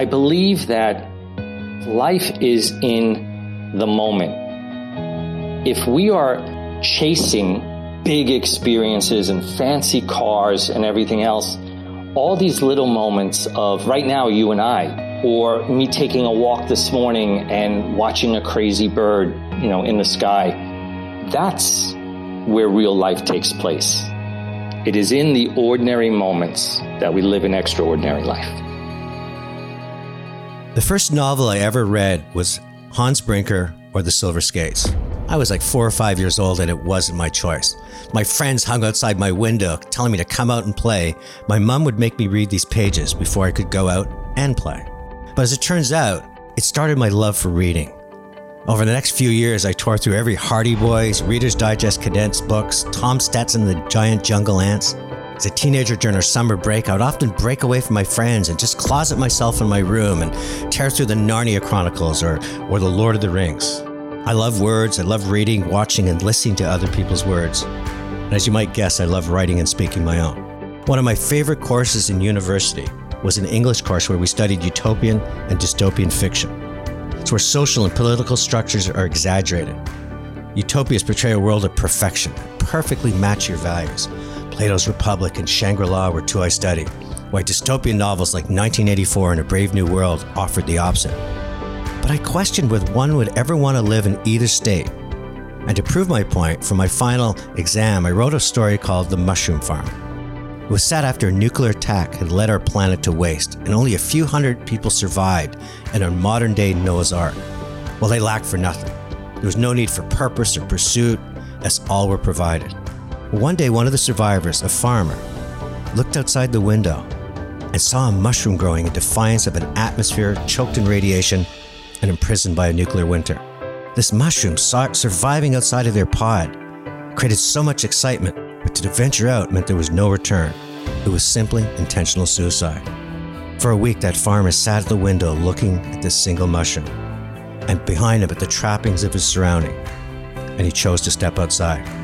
I believe that life is in the moment. If we are chasing big experiences and fancy cars and everything else, all these little moments of right now, you and I, or me taking a walk this morning and watching a crazy bird, you know, in the sky, that's where real life takes place. It is in the ordinary moments that we live an extraordinary life. The first novel I ever read was Hans Brinker or The Silver Skates. I was like four or five years old and it wasn't my choice. My friends hung outside my window telling me to come out and play. My mom would make me read these pages before I could go out and play. But as it turns out, it started my love for reading. Over the next few years, I tore through every Hardy Boys, Reader's Digest condensed books, Tom Stetson, The Giant Jungle Ants. As a teenager during our summer break, I would often break away from my friends and just closet myself in my room and tear through the Narnia Chronicles or, or The Lord of the Rings. I love words, I love reading, watching, and listening to other people's words. And as you might guess, I love writing and speaking my own. One of my favorite courses in university was an English course where we studied utopian and dystopian fiction. It's where social and political structures are exaggerated. Utopias portray a world of perfection, perfectly match your values. Plato's Republic and Shangri La were two I studied, while dystopian novels like 1984 and A Brave New World offered the opposite. But I questioned whether one would ever want to live in either state. And to prove my point, for my final exam, I wrote a story called The Mushroom Farm. It was set after a nuclear attack had led our planet to waste, and only a few hundred people survived in our modern day Noah's Ark. Well, they lacked for nothing. There was no need for purpose or pursuit, as all were provided. One day, one of the survivors, a farmer, looked outside the window and saw a mushroom growing in defiance of an atmosphere choked in radiation and imprisoned by a nuclear winter. This mushroom, surviving outside of their pod, created so much excitement but to venture out meant there was no return. It was simply intentional suicide. For a week, that farmer sat at the window looking at this single mushroom, and behind him at the trappings of his surrounding, and he chose to step outside.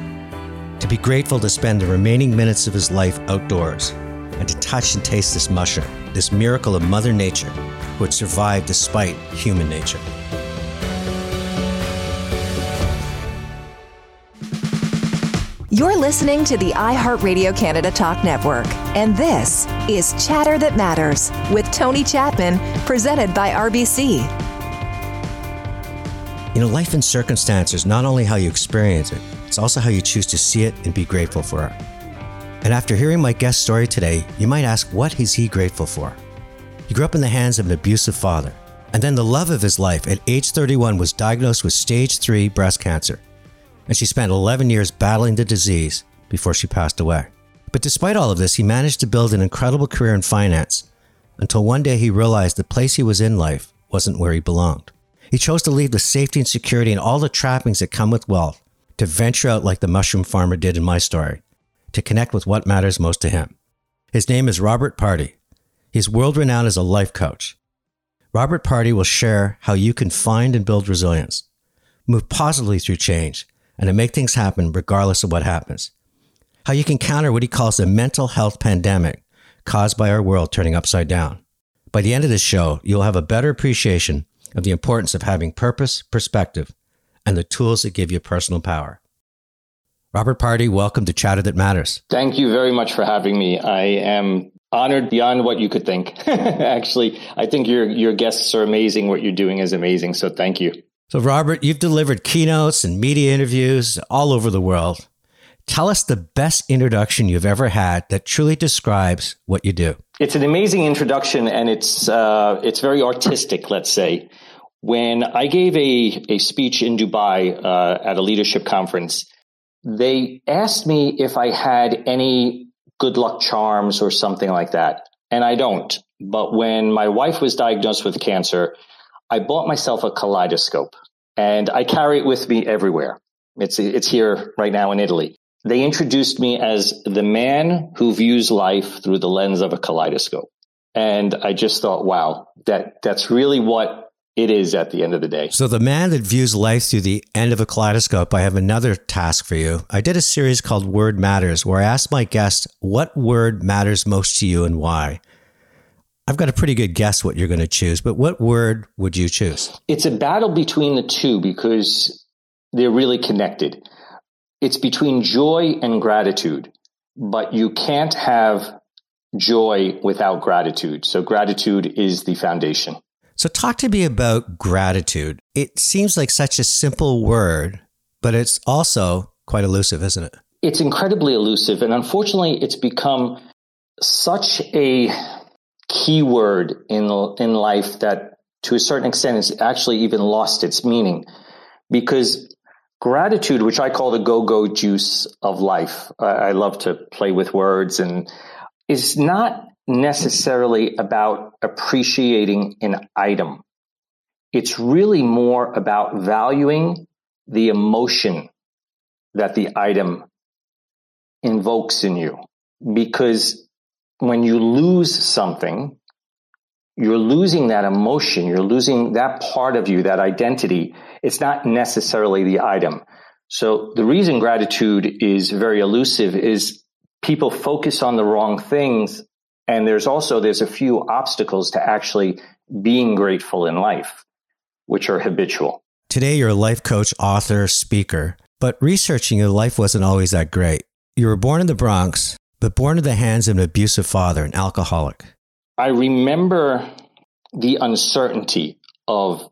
To be grateful to spend the remaining minutes of his life outdoors, and to touch and taste this mushroom, this miracle of Mother Nature, who had survived despite human nature. You're listening to the iHeartRadio Canada Talk Network, and this is Chatter That Matters with Tony Chapman, presented by RBC. You know, life and circumstances, not only how you experience it, it's also how you choose to see it and be grateful for it. And after hearing my guest story today, you might ask, what is he grateful for? He grew up in the hands of an abusive father, and then the love of his life at age 31 was diagnosed with stage 3 breast cancer and she spent 11 years battling the disease before she passed away. But despite all of this, he managed to build an incredible career in finance until one day he realized the place he was in life wasn't where he belonged. He chose to leave the safety and security and all the trappings that come with wealth to venture out like the mushroom farmer did in my story, to connect with what matters most to him. His name is Robert Pardy. He's world renowned as a life coach. Robert Pardy will share how you can find and build resilience, move positively through change, and to make things happen regardless of what happens. How you can counter what he calls the mental health pandemic caused by our world turning upside down. By the end of this show, you'll have a better appreciation of the importance of having purpose, perspective, and the tools that give you personal power. Robert Pardy, welcome to Chatter That Matters. Thank you very much for having me. I am honored beyond what you could think. Actually, I think your your guests are amazing. What you're doing is amazing. So thank you. So, Robert, you've delivered keynotes and media interviews all over the world. Tell us the best introduction you've ever had that truly describes what you do. It's an amazing introduction, and it's uh, it's very artistic. Let's say when I gave a a speech in Dubai uh, at a leadership conference, they asked me if I had any good luck charms or something like that, and I don't. But when my wife was diagnosed with cancer, I bought myself a kaleidoscope and I carry it with me everywhere. It's, it's here right now in Italy. They introduced me as the man who views life through the lens of a kaleidoscope. And I just thought, wow, that, that's really what it is at the end of the day. So, the man that views life through the end of a kaleidoscope, I have another task for you. I did a series called Word Matters, where I asked my guests what word matters most to you and why. I've got a pretty good guess what you're going to choose, but what word would you choose? It's a battle between the two because they're really connected. It's between joy and gratitude, but you can't have joy without gratitude. So gratitude is the foundation. So talk to me about gratitude. It seems like such a simple word, but it's also quite elusive, isn't it? It's incredibly elusive. And unfortunately, it's become such a key word in, in life that to a certain extent it's actually even lost its meaning because gratitude, which I call the go-go juice of life. I love to play with words and is not necessarily about appreciating an item. It's really more about valuing the emotion that the item invokes in you. Because when you lose something, you're losing that emotion. You're losing that part of you, that identity. It's not necessarily the item. So the reason gratitude is very elusive is people focus on the wrong things. And there's also, there's a few obstacles to actually being grateful in life, which are habitual. Today, you're a life coach, author, speaker, but researching your life wasn't always that great. You were born in the Bronx, but born in the hands of an abusive father, an alcoholic. I remember the uncertainty of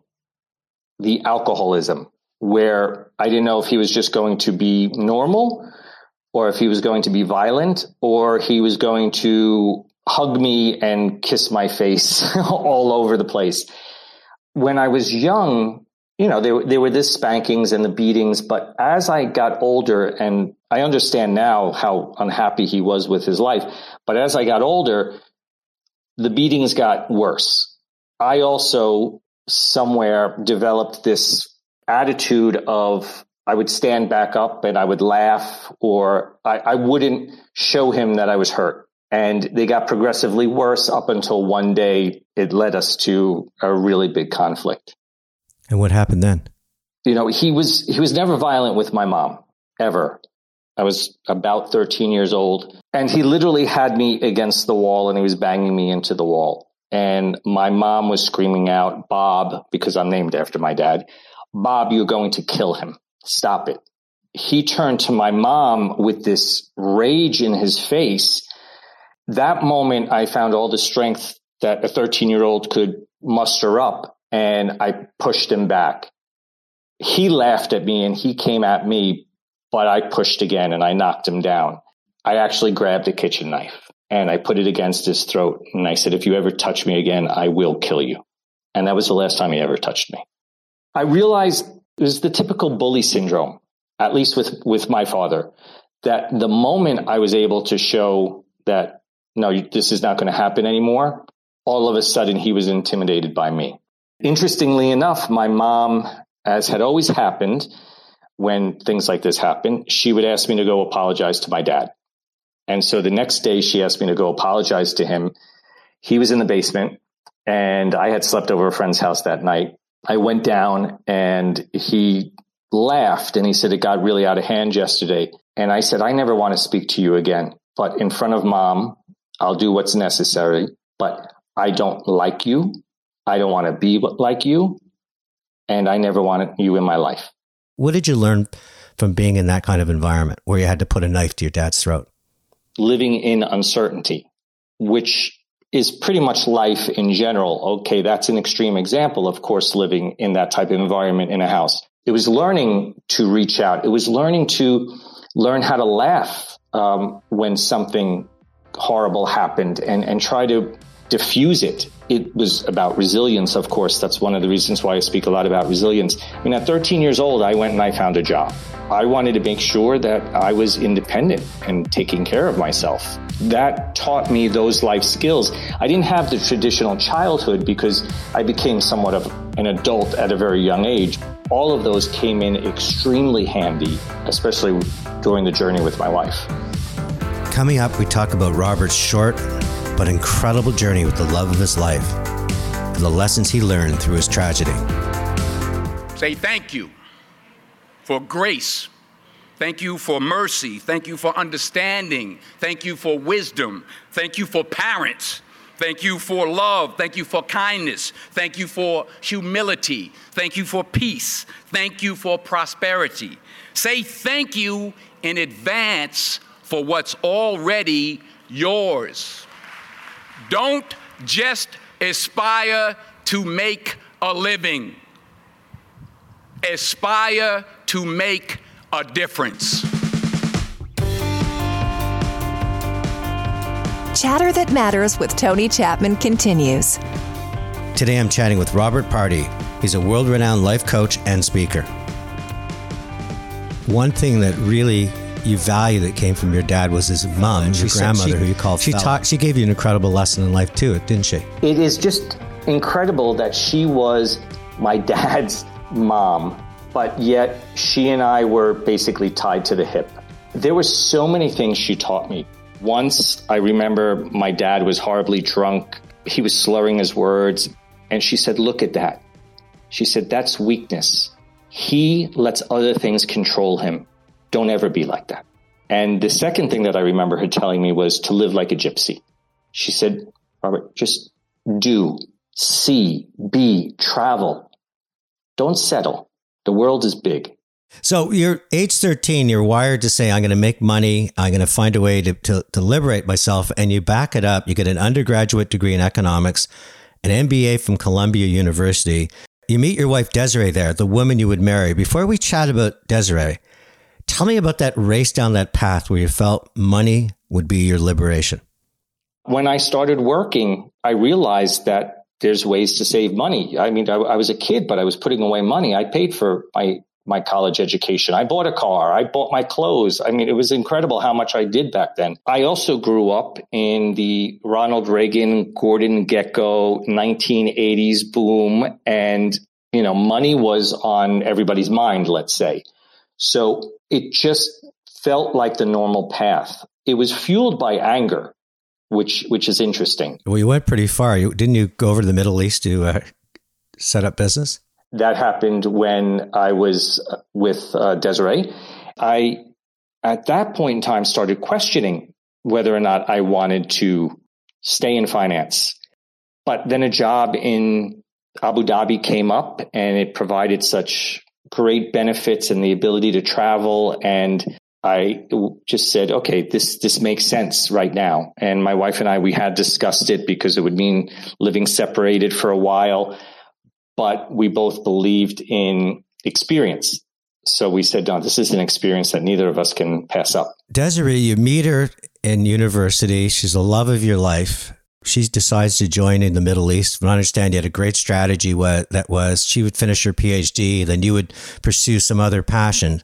the alcoholism, where I didn't know if he was just going to be normal or if he was going to be violent or he was going to hug me and kiss my face all over the place. When I was young, you know, there, there were the spankings and the beatings, but as I got older and I understand now how unhappy he was with his life, but as I got older, the beatings got worse. I also somewhere developed this attitude of I would stand back up and I would laugh or I, I wouldn't show him that I was hurt. And they got progressively worse up until one day it led us to a really big conflict. And what happened then? You know, he was he was never violent with my mom ever. I was about 13 years old and he literally had me against the wall and he was banging me into the wall. And my mom was screaming out, Bob, because I'm named after my dad, Bob, you're going to kill him. Stop it. He turned to my mom with this rage in his face. That moment, I found all the strength that a 13 year old could muster up and I pushed him back. He laughed at me and he came at me, but I pushed again and I knocked him down. I actually grabbed a kitchen knife and I put it against his throat. And I said, if you ever touch me again, I will kill you. And that was the last time he ever touched me. I realized it was the typical bully syndrome, at least with, with my father, that the moment I was able to show that, no, this is not going to happen anymore, all of a sudden he was intimidated by me. Interestingly enough, my mom, as had always happened when things like this happened, she would ask me to go apologize to my dad. And so the next day she asked me to go apologize to him. He was in the basement and I had slept over a friend's house that night. I went down and he laughed and he said, it got really out of hand yesterday. And I said, I never want to speak to you again, but in front of mom, I'll do what's necessary, but I don't like you. I don't want to be like you. And I never wanted you in my life. What did you learn from being in that kind of environment where you had to put a knife to your dad's throat? Living in uncertainty, which is pretty much life in general. Okay, that's an extreme example, of course, living in that type of environment in a house. It was learning to reach out. It was learning to learn how to laugh um, when something horrible happened and, and try to diffuse it. It was about resilience, of course. That's one of the reasons why I speak a lot about resilience. I mean, at 13 years old, I went and I found a job. I wanted to make sure that I was independent and taking care of myself. That taught me those life skills. I didn't have the traditional childhood because I became somewhat of an adult at a very young age. All of those came in extremely handy, especially during the journey with my wife. Coming up, we talk about Robert's short but incredible journey with the love of his life and the lessons he learned through his tragedy. Say thank you for grace. Thank you for mercy. Thank you for understanding. Thank you for wisdom. Thank you for parents. Thank you for love. Thank you for kindness. Thank you for humility. Thank you for peace. Thank you for prosperity. Say thank you in advance for what's already yours. Don't just aspire to make a living, aspire to make a difference. Chatter That Matters with Tony Chapman continues. Today I'm chatting with Robert Pardy. He's a world renowned life coach and speaker. One thing that really you value that came from your dad was his mom, your grandmother, she, who you called. She taught. She gave you an incredible lesson in life too, didn't she? It is just incredible that she was my dad's mom, but yet she and I were basically tied to the hip. There were so many things she taught me. Once I remember my dad was horribly drunk. He was slurring his words. And she said, Look at that. She said, That's weakness. He lets other things control him. Don't ever be like that. And the second thing that I remember her telling me was to live like a gypsy. She said, Robert, just do, see, be, travel. Don't settle. The world is big. So you're age 13, you're wired to say, I'm going to make money. I'm going to find a way to, to, to, liberate myself. And you back it up. You get an undergraduate degree in economics, an MBA from Columbia University. You meet your wife, Desiree, there, the woman you would marry. Before we chat about Desiree, tell me about that race down that path where you felt money would be your liberation. When I started working, I realized that there's ways to save money. I mean, I, I was a kid, but I was putting away money. I paid for my my college education. I bought a car. I bought my clothes. I mean, it was incredible how much I did back then. I also grew up in the Ronald Reagan, Gordon Gekko 1980s boom. And, you know, money was on everybody's mind, let's say. So it just felt like the normal path. It was fueled by anger, which, which is interesting. Well, you went pretty far. You, didn't you go over to the Middle East to uh, set up business? that happened when I was with uh, Desiree. I, at that point in time, started questioning whether or not I wanted to stay in finance. But then a job in Abu Dhabi came up and it provided such great benefits and the ability to travel. And I just said, okay, this, this makes sense right now. And my wife and I, we had discussed it because it would mean living separated for a while but we both believed in experience. So we said, no, this is an experience that neither of us can pass up. Desiree, you meet her in university. She's the love of your life. She decides to join in the Middle East. From I understand, you had a great strategy what that was she would finish her PhD, then you would pursue some other passion.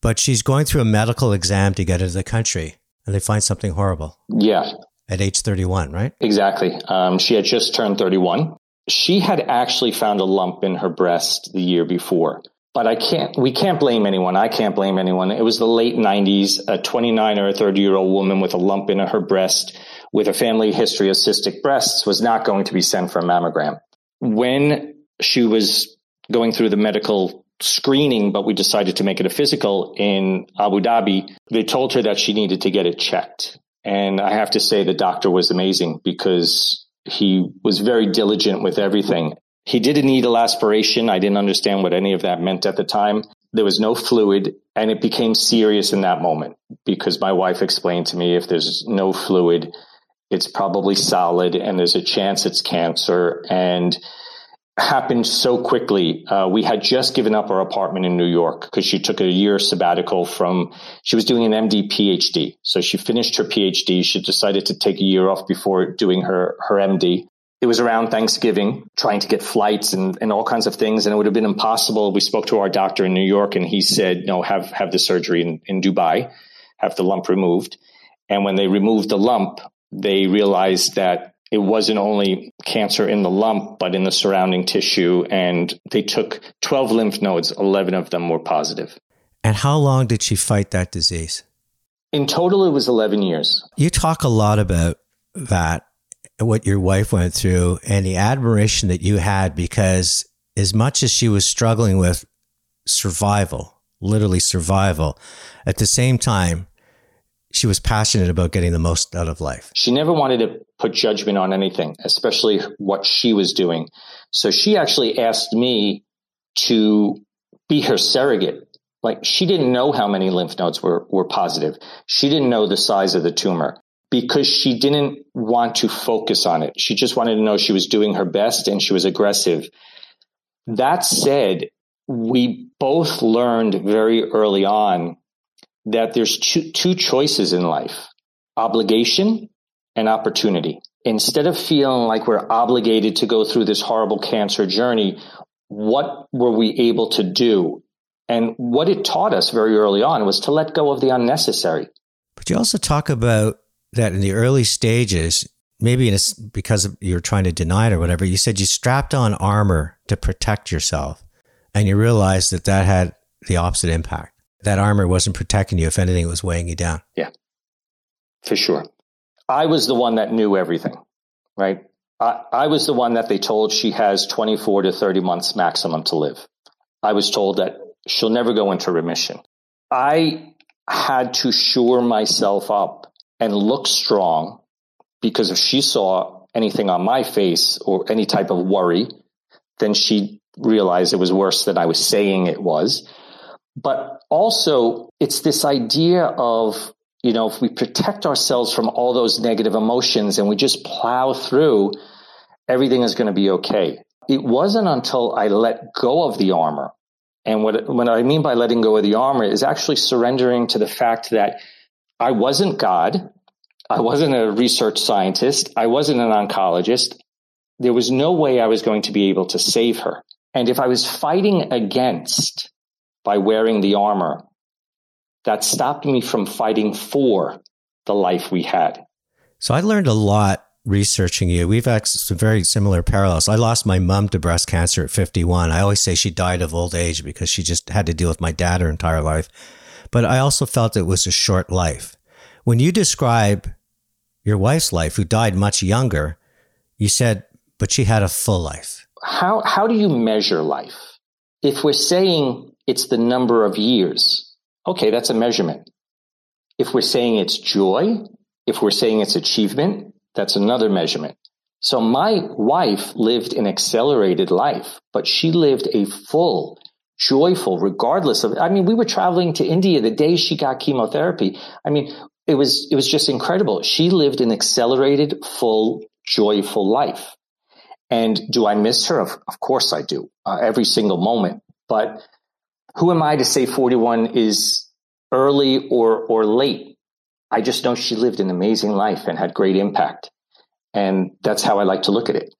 But she's going through a medical exam to get into the country, and they find something horrible. Yeah. At age 31, right? Exactly. Um, she had just turned 31 she had actually found a lump in her breast the year before. But I can't, we can't blame anyone. I can't blame anyone. It was the late 90s. A 29 or a 30 year old woman with a lump in her breast with a family history of cystic breasts was not going to be sent for a mammogram. When she was going through the medical screening, but we decided to make it a physical in Abu Dhabi, they told her that she needed to get it checked. And I have to say the doctor was amazing because he was very diligent with everything. He did a needle aspiration. I didn't understand what any of that meant at the time. There was no fluid and it became serious in that moment because my wife explained to me if there's no fluid, it's probably solid and there's a chance it's cancer. And happened so quickly. Uh, we had just given up our apartment in New York because she took a year sabbatical from, she was doing an MD PhD. So she finished her PhD. She decided to take a year off before doing her, her MD. It was around Thanksgiving, trying to get flights and, and all kinds of things. And it would have been impossible. We spoke to our doctor in New York and he said, no, have, have the surgery in, in Dubai, have the lump removed. And when they removed the lump, they realized that it wasn't only cancer in the lump, but in the surrounding tissue. And they took 12 lymph nodes, 11 of them were positive. And how long did she fight that disease? In total, it was 11 years. You talk a lot about that, what your wife went through, and the admiration that you had because as much as she was struggling with survival, literally survival, at the same time, she was passionate about getting the most out of life. She never wanted to put judgment on anything, especially what she was doing. So she actually asked me to be her surrogate. Like she didn't know how many lymph nodes were, were positive. She didn't know the size of the tumor because she didn't want to focus on it. She just wanted to know she was doing her best and she was aggressive. That said, we both learned very early on that there's two, two choices in life obligation and opportunity. Instead of feeling like we're obligated to go through this horrible cancer journey, what were we able to do? And what it taught us very early on was to let go of the unnecessary. But you also talk about that in the early stages, maybe because you're trying to deny it or whatever, you said you strapped on armor to protect yourself and you realized that that had the opposite impact that armor wasn't protecting you. If anything, it was weighing you down. Yeah, for sure. I was the one that knew everything, right? I, I was the one that they told she has 24 to 30 months maximum to live. I was told that she'll never go into remission. I had to shore myself up and look strong because if she saw anything on my face or any type of worry, then she realized it was worse than I was saying it was. But also, it's this idea of, you know, if we protect ourselves from all those negative emotions and we just plow through, everything is going to be okay. It wasn't until I let go of the armor. And what, what I mean by letting go of the armor is actually surrendering to the fact that I wasn't God. I wasn't a research scientist. I wasn't an oncologist. There was no way I was going to be able to save her. And if I was fighting against by wearing the armor that stopped me from fighting for the life we had. So I learned a lot researching you. We've had some very similar parallels. I lost my mom to breast cancer at 51. I always say she died of old age because she just had to deal with my dad her entire life. But I also felt it was a short life. When you describe your wife's life, who died much younger, you said, but she had a full life. How, how do you measure life? If we're saying it's the number of years. Okay, that's a measurement. If we're saying it's joy, if we're saying it's achievement, that's another measurement. So my wife lived an accelerated life, but she lived a full, joyful, regardless of, I mean, we were traveling to India the day she got chemotherapy. I mean, it was, it was just incredible. She lived an accelerated, full, joyful life. And do I miss her? Of, of course I do, uh, every single moment. But who am I to say 41 is early or, or late? I just know she lived an amazing life and had great impact. And that's how I like to look at it.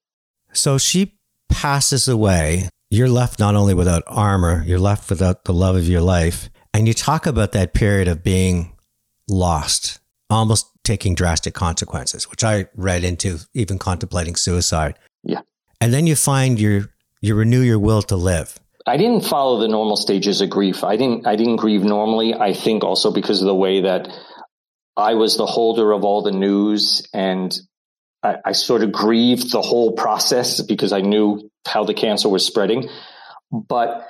So she passes away. You're left not only without armor, you're left without the love of your life. And you talk about that period of being lost, almost taking drastic consequences, which I read into even contemplating suicide. Yeah. And then you find your you renew your will to live. I didn't follow the normal stages of grief. I didn't, I didn't grieve normally. I think also because of the way that I was the holder of all the news and I, I sort of grieved the whole process because I knew how the cancer was spreading. But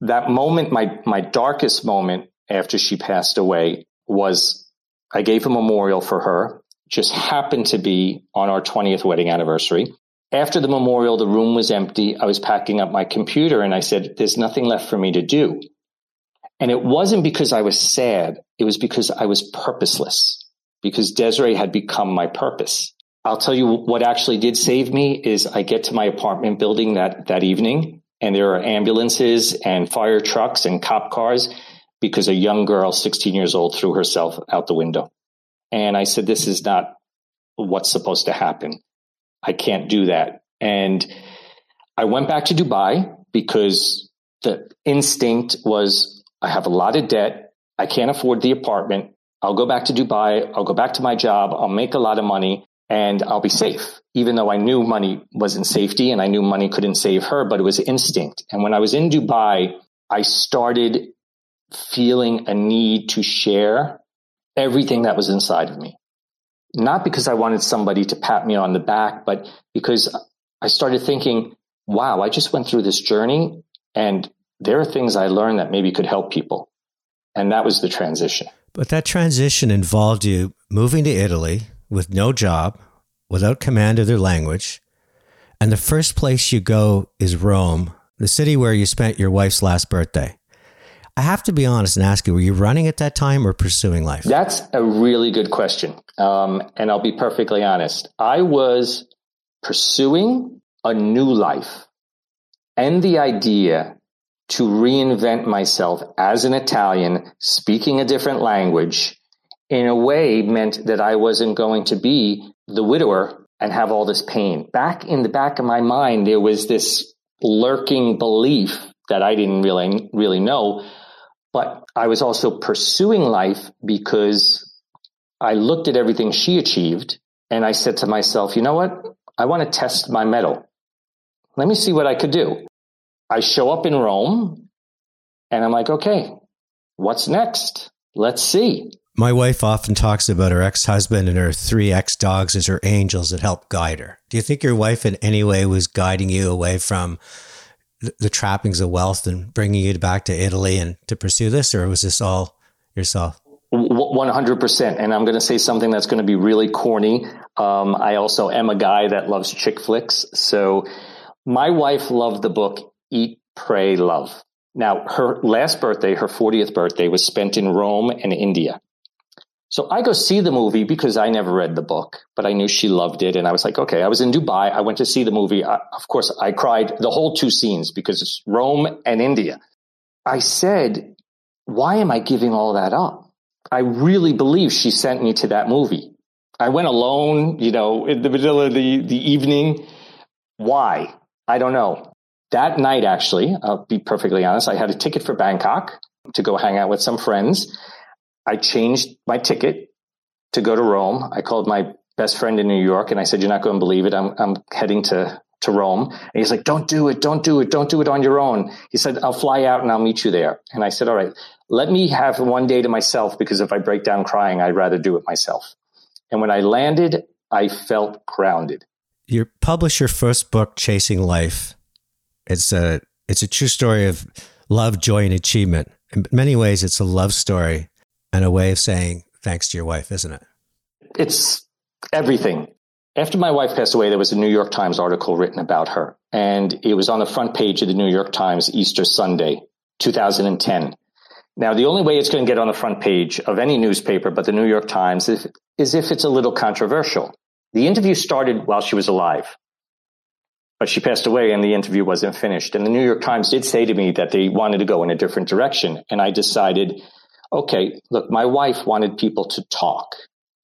that moment, my, my darkest moment after she passed away was I gave a memorial for her, just happened to be on our 20th wedding anniversary after the memorial, the room was empty. I was packing up my computer and I said, there's nothing left for me to do. And it wasn't because I was sad. It was because I was purposeless because Desiree had become my purpose. I'll tell you what actually did save me is I get to my apartment building that, that evening and there are ambulances and fire trucks and cop cars because a young girl, 16 years old, threw herself out the window. And I said, this is not what's supposed to happen. I can't do that. And I went back to Dubai because the instinct was I have a lot of debt. I can't afford the apartment. I'll go back to Dubai. I'll go back to my job. I'll make a lot of money and I'll be safe, even though I knew money wasn't safety and I knew money couldn't save her, but it was instinct. And when I was in Dubai, I started feeling a need to share everything that was inside of me not because I wanted somebody to pat me on the back, but because I started thinking, wow, I just went through this journey and there are things I learned that maybe could help people. And that was the transition. But that transition involved you moving to Italy with no job, without command of their language. And the first place you go is Rome, the city where you spent your wife's last birthday. I have to be honest and ask you, were you running at that time or pursuing life? That's a really good question. Um, and I'll be perfectly honest. I was pursuing a new life and the idea to reinvent myself as an Italian, speaking a different language, in a way meant that I wasn't going to be the widower and have all this pain. Back in the back of my mind, there was this lurking belief that I didn't really, really know. But I was also pursuing life because I looked at everything she achieved and I said to myself, you know what? I want to test my mettle. Let me see what I could do. I show up in Rome and I'm like, okay, what's next? Let's see. My wife often talks about her ex husband and her three ex dogs as her angels that help guide her. Do you think your wife in any way was guiding you away from the trappings of wealth and bringing you back to Italy and to pursue this, or was this all yourself? 100%. And I'm going to say something that's going to be really corny. Um, I also am a guy that loves chick flicks. So my wife loved the book Eat, Pray, Love. Now, her last birthday, her 40th birthday, was spent in Rome and India. So I go see the movie because I never read the book, but I knew she loved it. And I was like, okay, I was in Dubai. I went to see the movie. I, of course, I cried the whole two scenes because it's Rome and India. I said, why am I giving all that up? I really believe she sent me to that movie. I went alone, you know, in the middle of the, the evening. Why? I don't know. That night, actually, I'll be perfectly honest, I had a ticket for Bangkok to go hang out with some friends. I changed my ticket to go to Rome. I called my best friend in New York and I said, you're not going to believe it. I'm, I'm heading to, to Rome. And he's like, don't do it. Don't do it. Don't do it on your own. He said, I'll fly out and I'll meet you there. And I said, all right, let me have one day to myself because if I break down crying, I'd rather do it myself. And when I landed, I felt grounded. You published your first book, Chasing Life. It's a, it's a true story of love, joy, and achievement. In many ways, it's a love story and a way of saying thanks to your wife, isn't it? It's everything. After my wife passed away, there was a New York Times article written about her, and it was on the front page of the New York Times Easter Sunday, 2010. Now, the only way it's going to get on the front page of any newspaper but the New York Times is, is if it's a little controversial. The interview started while she was alive, but she passed away and the interview wasn't finished. And the New York Times did say to me that they wanted to go in a different direction. And I decided okay, look, my wife wanted people to talk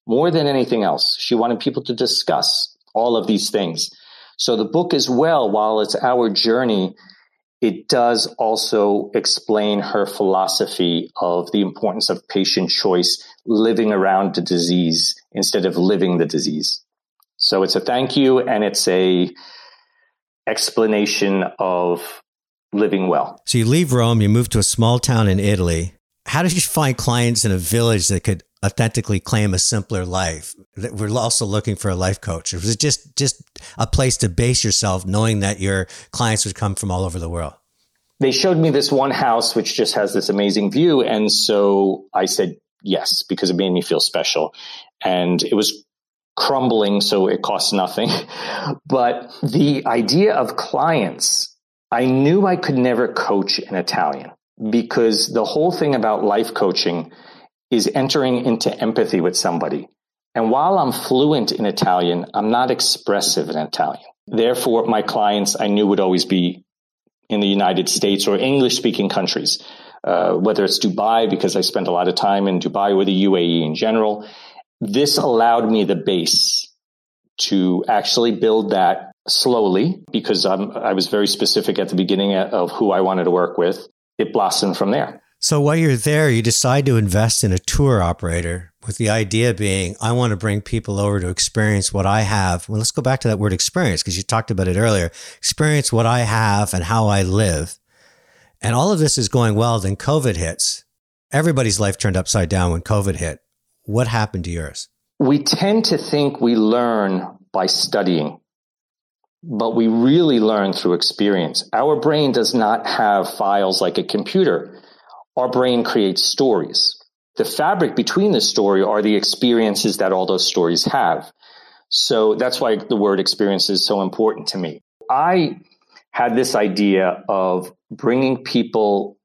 more than anything else. She wanted people to discuss all of these things. So the book as well, while it's our journey, it does also explain her philosophy of the importance of patient choice, living around the disease instead of living the disease. So it's a thank you and it's a explanation of living well. So you leave Rome, you move to a small town in Italy, how did you find clients in a village that could authentically claim a simpler life? That we're also looking for a life coach. Or was it just just a place to base yourself, knowing that your clients would come from all over the world? They showed me this one house which just has this amazing view, and so I said yes because it made me feel special, and it was crumbling, so it cost nothing. but the idea of clients, I knew I could never coach an Italian because the whole thing about life coaching is entering into empathy with somebody. And while I'm fluent in Italian, I'm not expressive in Italian. Therefore, my clients I knew would always be in the United States or English speaking countries, uh, whether it's Dubai, because I spent a lot of time in Dubai or the UAE in general. This allowed me the base to actually build that slowly because I'm, I was very specific at the beginning of who I wanted to work with it blossomed from there. So while you're there, you decide to invest in a tour operator with the idea being, I want to bring people over to experience what I have. Well, let's go back to that word experience because you talked about it earlier. Experience what I have and how I live. And all of this is going well. Then COVID hits. Everybody's life turned upside down when COVID hit. What happened to yours? We tend to think we learn by studying but we really learn through experience. Our brain does not have files like a computer. our brain creates stories. The fabric between the story are the experiences that all those stories have. So that's why the word experience is so important to me. I had this idea of bringing people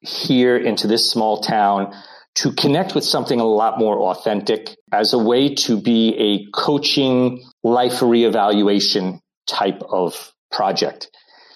here into this small town to connect with something a lot more authentic as a way to be a coaching life reevaluation type of project.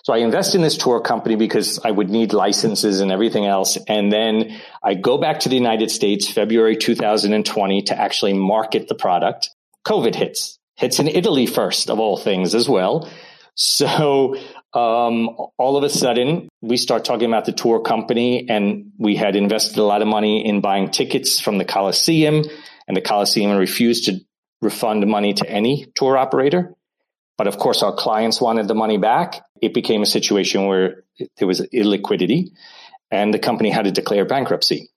So I invest in this tour company because I would need licenses and everything else. And then I go back to the United States, February 2020 to actually market the product. COVID hits, hits in Italy first of all things as well. So um, all of a sudden, we start talking about the tour company, and we had invested a lot of money in buying tickets from the Coliseum, and the Coliseum refused to refund money to any tour operator. But of course, our clients wanted the money back. It became a situation where there was illiquidity, and the company had to declare bankruptcy.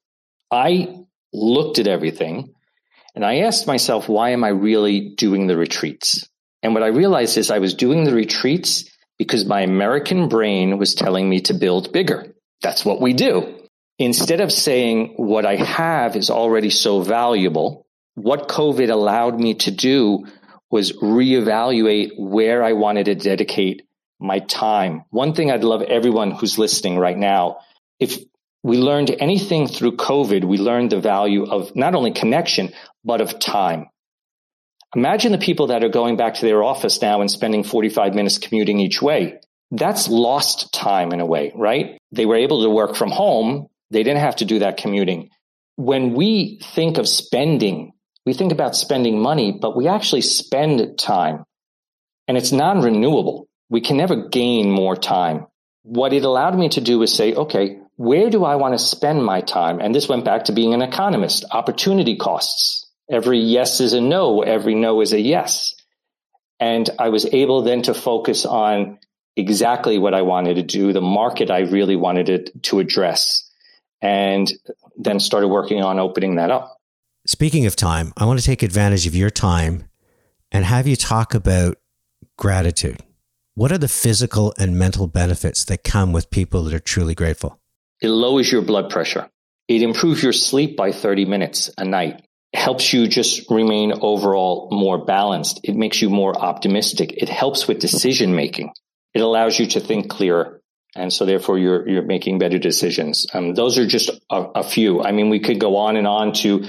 I looked at everything, and I asked myself, why am I really doing the retreats? And what I realized is I was doing the retreats because my American brain was telling me to build bigger. That's what we do. Instead of saying what I have is already so valuable, what COVID allowed me to do was reevaluate where I wanted to dedicate my time. One thing I'd love everyone who's listening right now, if we learned anything through COVID, we learned the value of not only connection, but of time. Imagine the people that are going back to their office now and spending 45 minutes commuting each way. That's lost time in a way, right? They were able to work from home. They didn't have to do that commuting. When we think of spending, we think about spending money, but we actually spend time and it's non-renewable. We can never gain more time. What it allowed me to do was say, okay, where do I want to spend my time? And this went back to being an economist, opportunity costs. Every yes is a no. Every no is a yes. And I was able then to focus on exactly what I wanted to do, the market I really wanted it to address, and then started working on opening that up. Speaking of time, I want to take advantage of your time and have you talk about gratitude. What are the physical and mental benefits that come with people that are truly grateful? It lowers your blood pressure. It improves your sleep by 30 minutes a night It helps you just remain overall more balanced. It makes you more optimistic. It helps with decision making. It allows you to think clearer. And so therefore you're, you're making better decisions. Um, those are just a, a, few. I mean, we could go on and on to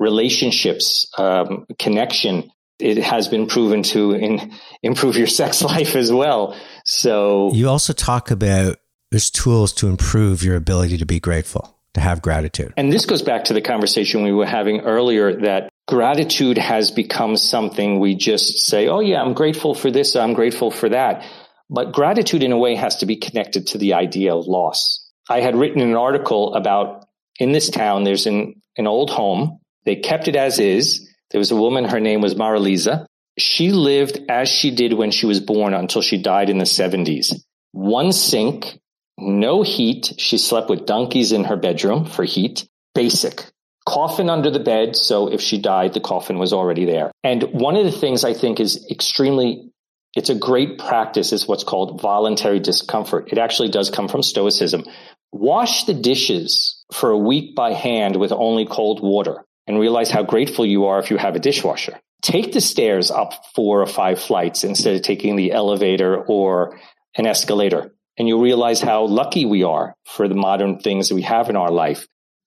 relationships, um, connection. It has been proven to in, improve your sex life as well. So you also talk about there's tools to improve your ability to be grateful to have gratitude. And this goes back to the conversation we were having earlier that gratitude has become something we just say, oh, yeah, I'm grateful for this, I'm grateful for that. But gratitude, in a way, has to be connected to the idea of loss. I had written an article about in this town, there's an, an old home. They kept it as is. There was a woman, her name was Maralisa. She lived as she did when she was born until she died in the 70s. One sink, no heat. She slept with donkeys in her bedroom for heat. Basic. Coffin under the bed. So if she died, the coffin was already there. And one of the things I think is extremely, it's a great practice is what's called voluntary discomfort. It actually does come from stoicism. Wash the dishes for a week by hand with only cold water and realize how grateful you are if you have a dishwasher. Take the stairs up four or five flights instead of taking the elevator or an escalator and you'll realize how lucky we are for the modern things that we have in our life.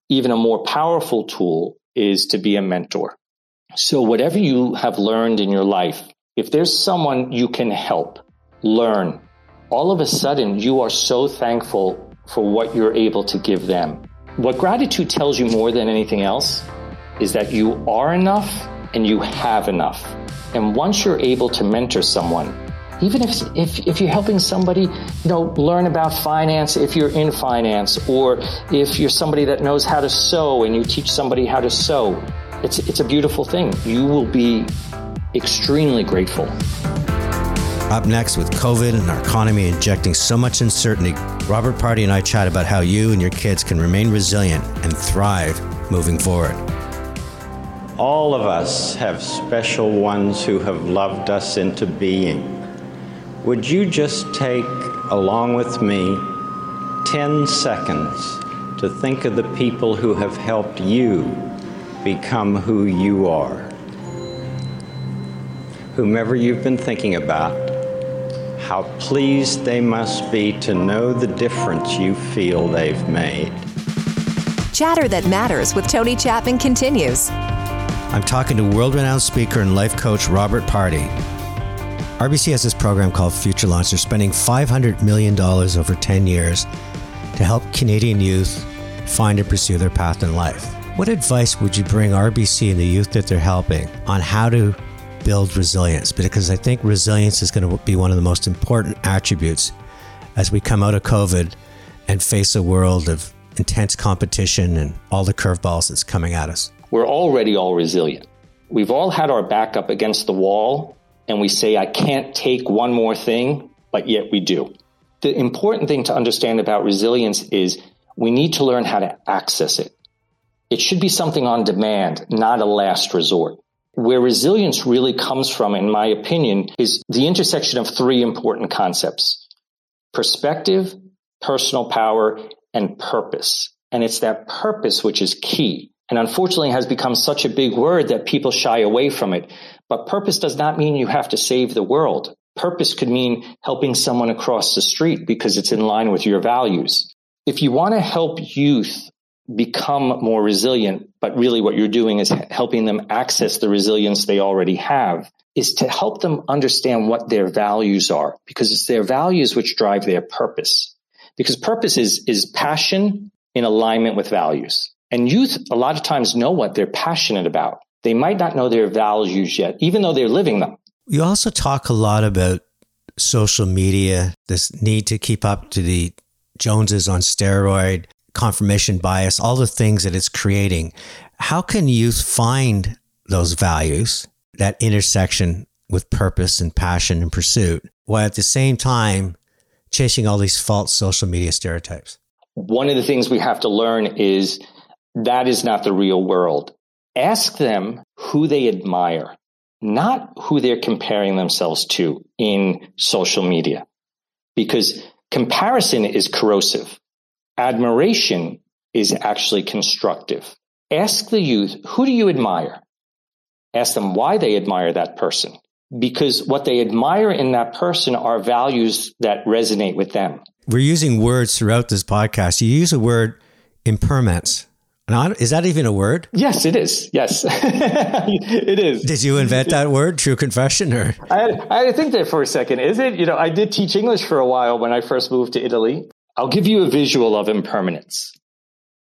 Even a more powerful tool is to be a mentor. So whatever you have learned in your life, if there's someone you can help learn, all of a sudden you are so thankful for what you're able to give them. What gratitude tells you more than anything else is that you are enough and you have enough. And once you're able to mentor someone, even if, if, if you're helping somebody, you know, learn about finance, if you're in finance, or if you're somebody that knows how to sew and you teach somebody how to sew, it's, it's a beautiful thing. You will be extremely grateful. Up next, with COVID and our economy injecting so much uncertainty, Robert Pardy and I chat about how you and your kids can remain resilient and thrive moving forward. All of us have special ones who have loved us into being. Would you just take, along with me, 10 seconds to think of the people who have helped you become who you are. Whomever you've been thinking about, how pleased they must be to know the difference you feel they've made. Chatter That Matters with Tony Chapman continues. I'm talking to world renowned speaker and life coach Robert Pardy. RBC has this program called Future Launch. They're spending $500 million over 10 years to help Canadian youth find and pursue their path in life. What advice would you bring RBC and the youth that they're helping on how to build resilience? Because I think resilience is going to be one of the most important attributes as we come out of COVID and face a world of intense competition and all the curveballs that's coming at us? We're already all resilient. We've all had our back up against the wall and we say, I can't take one more thing, but yet we do. The important thing to understand about resilience is we need to learn how to access it. It should be something on demand, not a last resort. Where resilience really comes from, in my opinion, is the intersection of three important concepts. Perspective, personal power, and purpose. And it's that purpose which is key. And unfortunately has become such a big word that people shy away from it. But purpose does not mean you have to save the world. Purpose could mean helping someone across the street because it's in line with your values. If you want to help youth become more resilient, but really what you're doing is helping them access the resilience they already have, is to help them understand what their values are because it's their values which drive their purpose because purpose is, is passion in alignment with values. And youth a lot of times know what they're passionate about. They might not know their values yet, even though they're living them. You also talk a lot about social media, this need to keep up to the Joneses on steroid, confirmation bias, all the things that it's creating. How can youth find those values, that intersection with purpose and passion and pursuit, while at the same time chasing all these false social media stereotypes? One of the things we have to learn is that is not the real world. Ask them who they admire, not who they're comparing themselves to in social media, because comparison is corrosive. Admiration is actually constructive. Ask the youth, who do you admire? Ask them why they admire that person because what they admire in that person are values that resonate with them. We're using words throughout this podcast. You use a word impermanence. Not, is that even a word? Yes, it is. Yes, it is. Did you invent that word? True confession, or I had, I had to think there for a second. Is it? You know, I did teach English for a while when I first moved to Italy. I'll give you a visual of impermanence.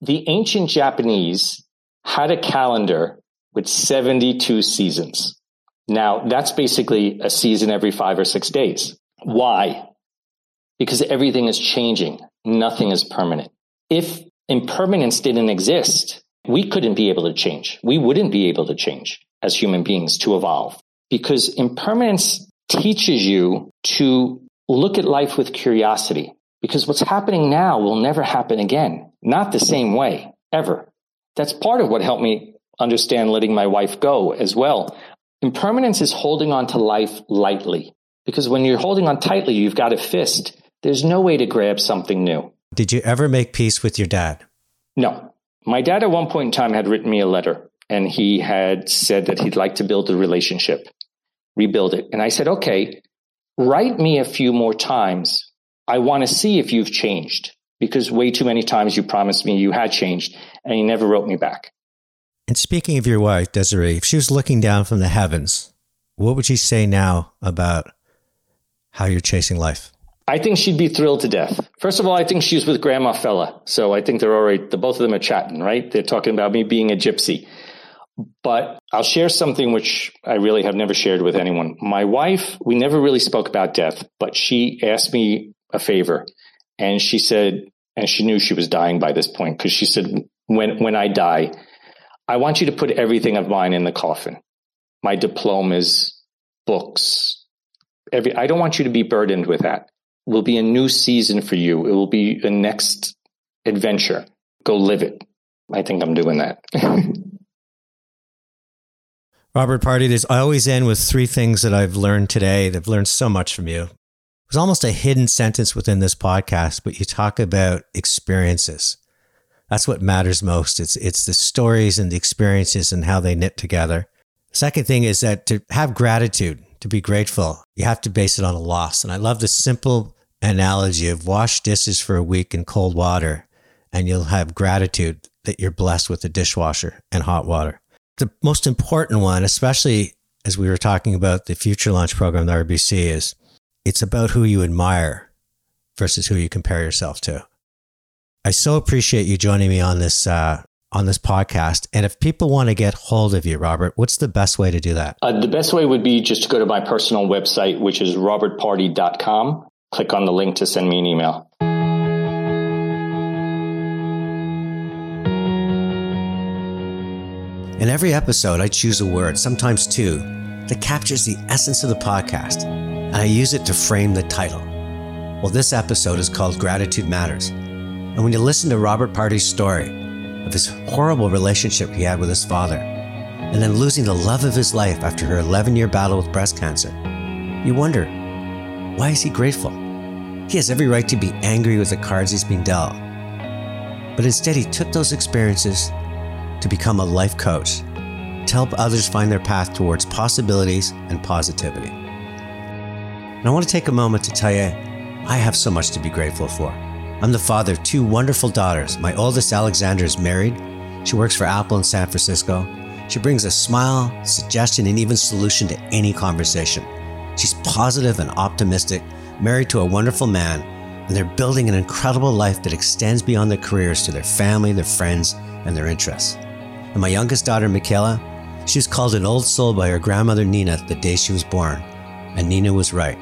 The ancient Japanese had a calendar with 72 seasons. Now, that's basically a season every five or six days. Why? Because everything is changing. Nothing is permanent. If impermanence didn't exist, we couldn't be able to change. We wouldn't be able to change as human beings to evolve because impermanence teaches you to look at life with curiosity because what's happening now will never happen again. Not the same way ever. That's part of what helped me understand letting my wife go as well. Impermanence is holding on to life lightly because when you're holding on tightly, you've got a fist. There's no way to grab something new. Did you ever make peace with your dad? No. My dad at one point in time had written me a letter and he had said that he'd like to build a relationship, rebuild it. And I said, okay, write me a few more times. I want to see if you've changed because way too many times you promised me you had changed and you never wrote me back. And speaking of your wife, Desiree, if she was looking down from the heavens, what would she say now about how you're chasing life? I think she'd be thrilled to death. First of all, I think she's with Grandma Fella. So I think they're already, the both of them are chatting, right? They're talking about me being a gypsy. But I'll share something which I really have never shared with anyone. My wife, we never really spoke about death, but she asked me a favor and she said, and she knew she was dying by this point because she said, when, when I die, I want you to put everything of mine in the coffin. My diplomas, books, every, I don't want you to be burdened with that. Will be a new season for you. It will be a next adventure. Go live it. I think I'm doing that. Robert Pardy, there's, I always end with three things that I've learned today. I've learned so much from you. It was almost a hidden sentence within this podcast, but you talk about experiences That's what matters most. It's it's the stories and the experiences and how they knit together. Second thing is that to have gratitude, to be grateful, you have to base it on a loss. And I love the simple analogy of wash dishes for a week in cold water and you'll have gratitude that you're blessed with a dishwasher and hot water. The most important one, especially as we were talking about the future launch program, the RBC, is it's about who you admire versus who you compare yourself to. I so appreciate you joining me on this uh, on this podcast. And if people want to get hold of you, Robert, what's the best way to do that? Uh, the best way would be just to go to my personal website, which is robertpardy.com. Click on the link to send me an email. In every episode, I choose a word, sometimes two, that captures the essence of the podcast, and I use it to frame the title. Well, this episode is called Gratitude Matters. And when you listen to Robert Pardy's story of his horrible relationship he had with his father, and then losing the love of his life after her 11 year battle with breast cancer, you wonder why is he grateful? He has every right to be angry with the cards he's been dealt. But instead, he took those experiences to become a life coach to help others find their path towards possibilities and positivity. And I want to take a moment to tell you, I have so much to be grateful for. I'm the father of two wonderful daughters. My oldest, Alexandra, is married. She works for Apple in San Francisco. She brings a smile, suggestion, and even solution to any conversation. She's positive and optimistic, married to a wonderful man, and they're building an incredible life that extends beyond their careers to their family, their friends, and their interests. And my youngest daughter, Michaela, she was called an old soul by her grandmother Nina the day she was born. And Nina was right.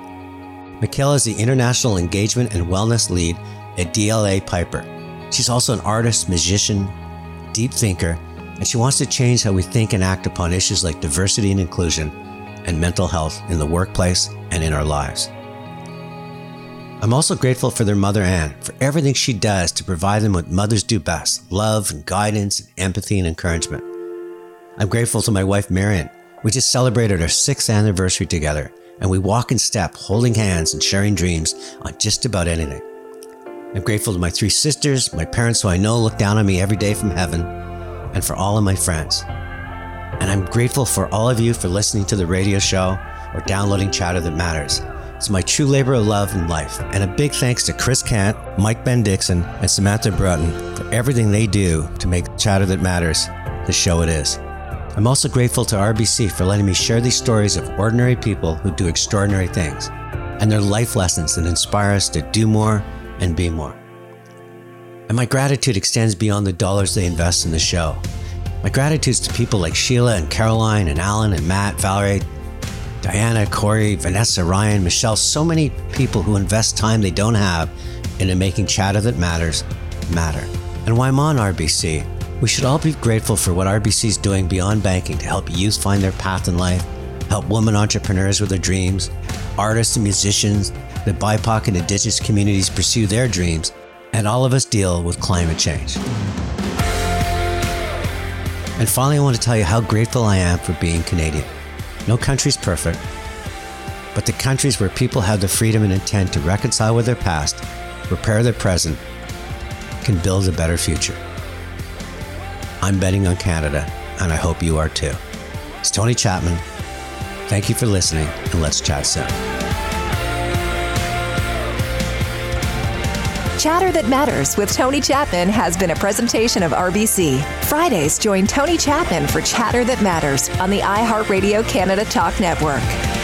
Michaela is the International Engagement and Wellness Lead at DLA Piper. She's also an artist, musician, deep thinker, and she wants to change how we think and act upon issues like diversity and inclusion and mental health in the workplace and in our lives. I'm also grateful for their mother Anne for everything she does to provide them what mothers do best love and guidance, and empathy and encouragement. I'm grateful to my wife Marion. We just celebrated our sixth anniversary together, and we walk in step, holding hands and sharing dreams on just about anything. I'm grateful to my three sisters, my parents who I know look down on me every day from heaven, and for all of my friends. And I'm grateful for all of you for listening to the radio show or downloading Chatter That Matters. It's my true labor of love in life. And a big thanks to Chris Kant, Mike Ben Dixon, and Samantha Broughton for everything they do to make Chatter That Matters the show it is. I'm also grateful to RBC for letting me share these stories of ordinary people who do extraordinary things and their life lessons that inspire us to do more and be more. And my gratitude extends beyond the dollars they invest in the show. My gratitude is to people like Sheila and Caroline and Alan and Matt, Valerie, Diana, Corey, Vanessa, Ryan, Michelle, so many people who invest time they don't have into making chatter that matters matter. And why I'm on RBC. We should all be grateful for what RBC is doing beyond banking to help youth find their path in life, help women entrepreneurs with their dreams, artists and musicians, the BIPOC and Indigenous communities pursue their dreams, and all of us deal with climate change. And finally, I want to tell you how grateful I am for being Canadian. No country's perfect, but the countries where people have the freedom and intent to reconcile with their past, repair their present, can build a better future. I'm betting on Canada, and I hope you are too. It's Tony Chapman. Thank you for listening, and let's chat soon. Chatter That Matters with Tony Chapman has been a presentation of RBC. Fridays, join Tony Chapman for Chatter That Matters on the iHeartRadio Canada Talk Network.